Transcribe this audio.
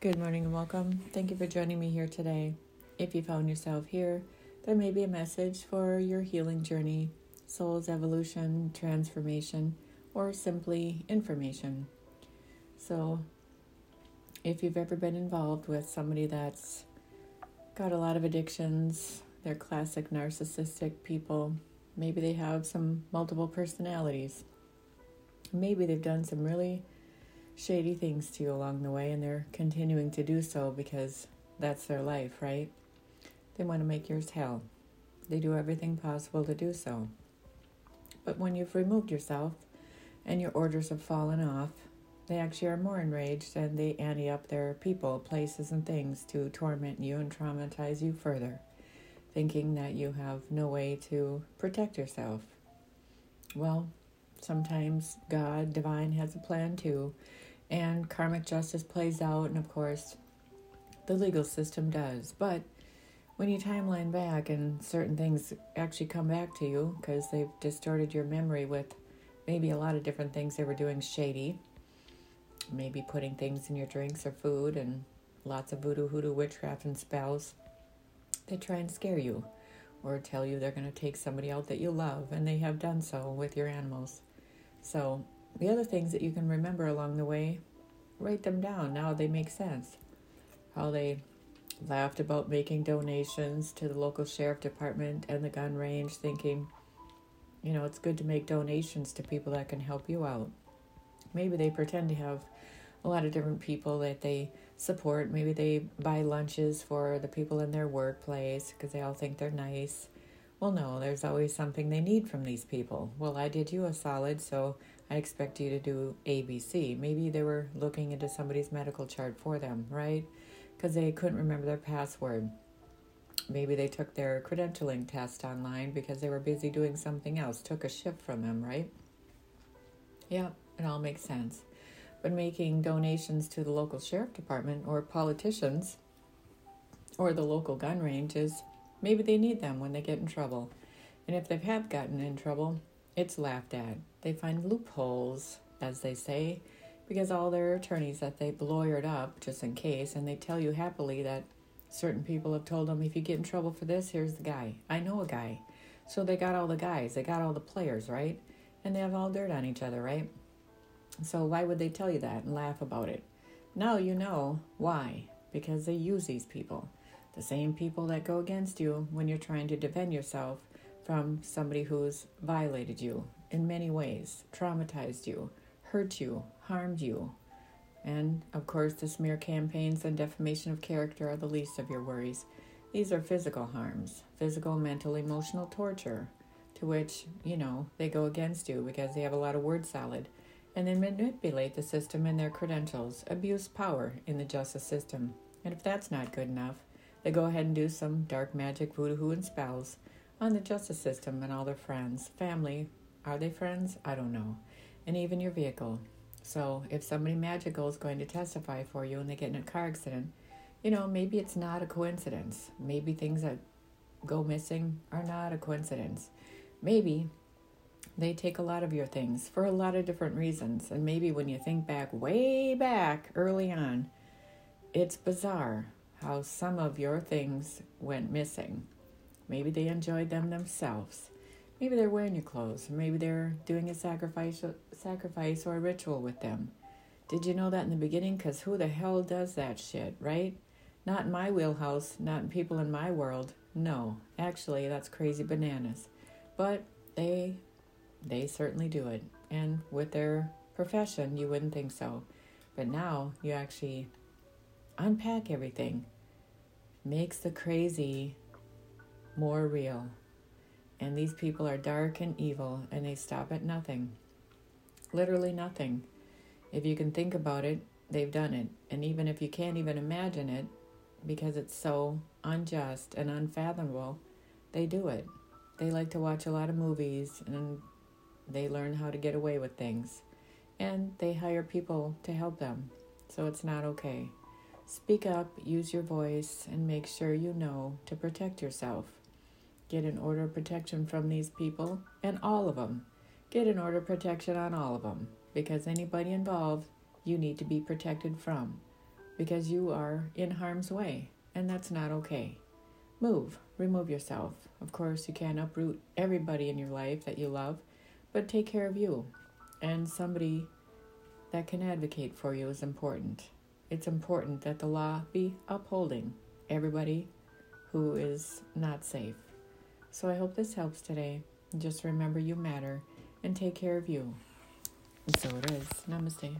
Good morning and welcome. Thank you for joining me here today. If you found yourself here, there may be a message for your healing journey, soul's evolution, transformation, or simply information. So, if you've ever been involved with somebody that's got a lot of addictions, they're classic narcissistic people, maybe they have some multiple personalities, maybe they've done some really shady things to you along the way and they're continuing to do so because that's their life, right? They want to make yours hell. They do everything possible to do so. But when you've removed yourself and your orders have fallen off, they actually are more enraged and they ante up their people, places, and things to torment you and traumatize you further, thinking that you have no way to protect yourself. Well, sometimes God, divine, has a plan too, and karmic justice plays out, and of course, the legal system does. But when you timeline back and certain things actually come back to you because they've distorted your memory with maybe a lot of different things they were doing shady, maybe putting things in your drinks or food, and lots of voodoo, hoodoo, witchcraft, and spells, they try and scare you or tell you they're going to take somebody out that you love, and they have done so with your animals. So the other things that you can remember along the way, write them down. Now they make sense. How they laughed about making donations to the local sheriff department and the gun range, thinking, you know, it's good to make donations to people that can help you out. Maybe they pretend to have a lot of different people that they support. Maybe they buy lunches for the people in their workplace because they all think they're nice. Well, no, there's always something they need from these people. Well, I did you a solid, so I expect you to do ABC. Maybe they were looking into somebody's medical chart for them, right? Because they couldn't remember their password. Maybe they took their credentialing test online because they were busy doing something else, took a shift from them, right? Yeah, it all makes sense. But making donations to the local sheriff department or politicians or the local gun ranges, maybe they need them when they get in trouble. And if they have gotten in trouble, it's laughed at. They find loopholes, as they say, because all their attorneys that they've lawyered up just in case, and they tell you happily that certain people have told them if you get in trouble for this, here's the guy. I know a guy. So they got all the guys, they got all the players, right? And they have all dirt on each other, right? So why would they tell you that and laugh about it? Now you know why. Because they use these people. The same people that go against you when you're trying to defend yourself from somebody who's violated you in many ways, traumatized you, hurt you, harmed you. And of course, the smear campaigns and defamation of character are the least of your worries. These are physical harms, physical, mental, emotional torture, to which, you know, they go against you because they have a lot of word salad and they manipulate the system and their credentials, abuse power in the justice system. And if that's not good enough, they go ahead and do some dark magic, voodoo, and spells on the justice system and all their friends, family. Are they friends? I don't know. And even your vehicle. So if somebody magical is going to testify for you and they get in a car accident, you know, maybe it's not a coincidence. Maybe things that go missing are not a coincidence. Maybe they take a lot of your things for a lot of different reasons. And maybe when you think back, way back early on, it's bizarre how some of your things went missing. Maybe they enjoyed them themselves. Maybe they're wearing your clothes. Maybe they're doing a sacrifice, sacrifice or a ritual with them. Did you know that in the beginning? Because who the hell does that shit, right? Not in my wheelhouse, not in people in my world. No, actually, that's crazy bananas. But they, they certainly do it. And with their profession, you wouldn't think so. But now you actually unpack everything. Makes the crazy more real. And these people are dark and evil, and they stop at nothing. Literally nothing. If you can think about it, they've done it. And even if you can't even imagine it, because it's so unjust and unfathomable, they do it. They like to watch a lot of movies and they learn how to get away with things. And they hire people to help them. So it's not okay. Speak up, use your voice, and make sure you know to protect yourself. Get an order of protection from these people and all of them. Get an order of protection on all of them because anybody involved you need to be protected from because you are in harm's way, and that's not okay. Move, remove yourself. Of course, you can't uproot everybody in your life that you love, but take care of you. And somebody that can advocate for you is important. It's important that the law be upholding everybody who is not safe. So I hope this helps today. Just remember you matter and take care of you. And so it is. Namaste.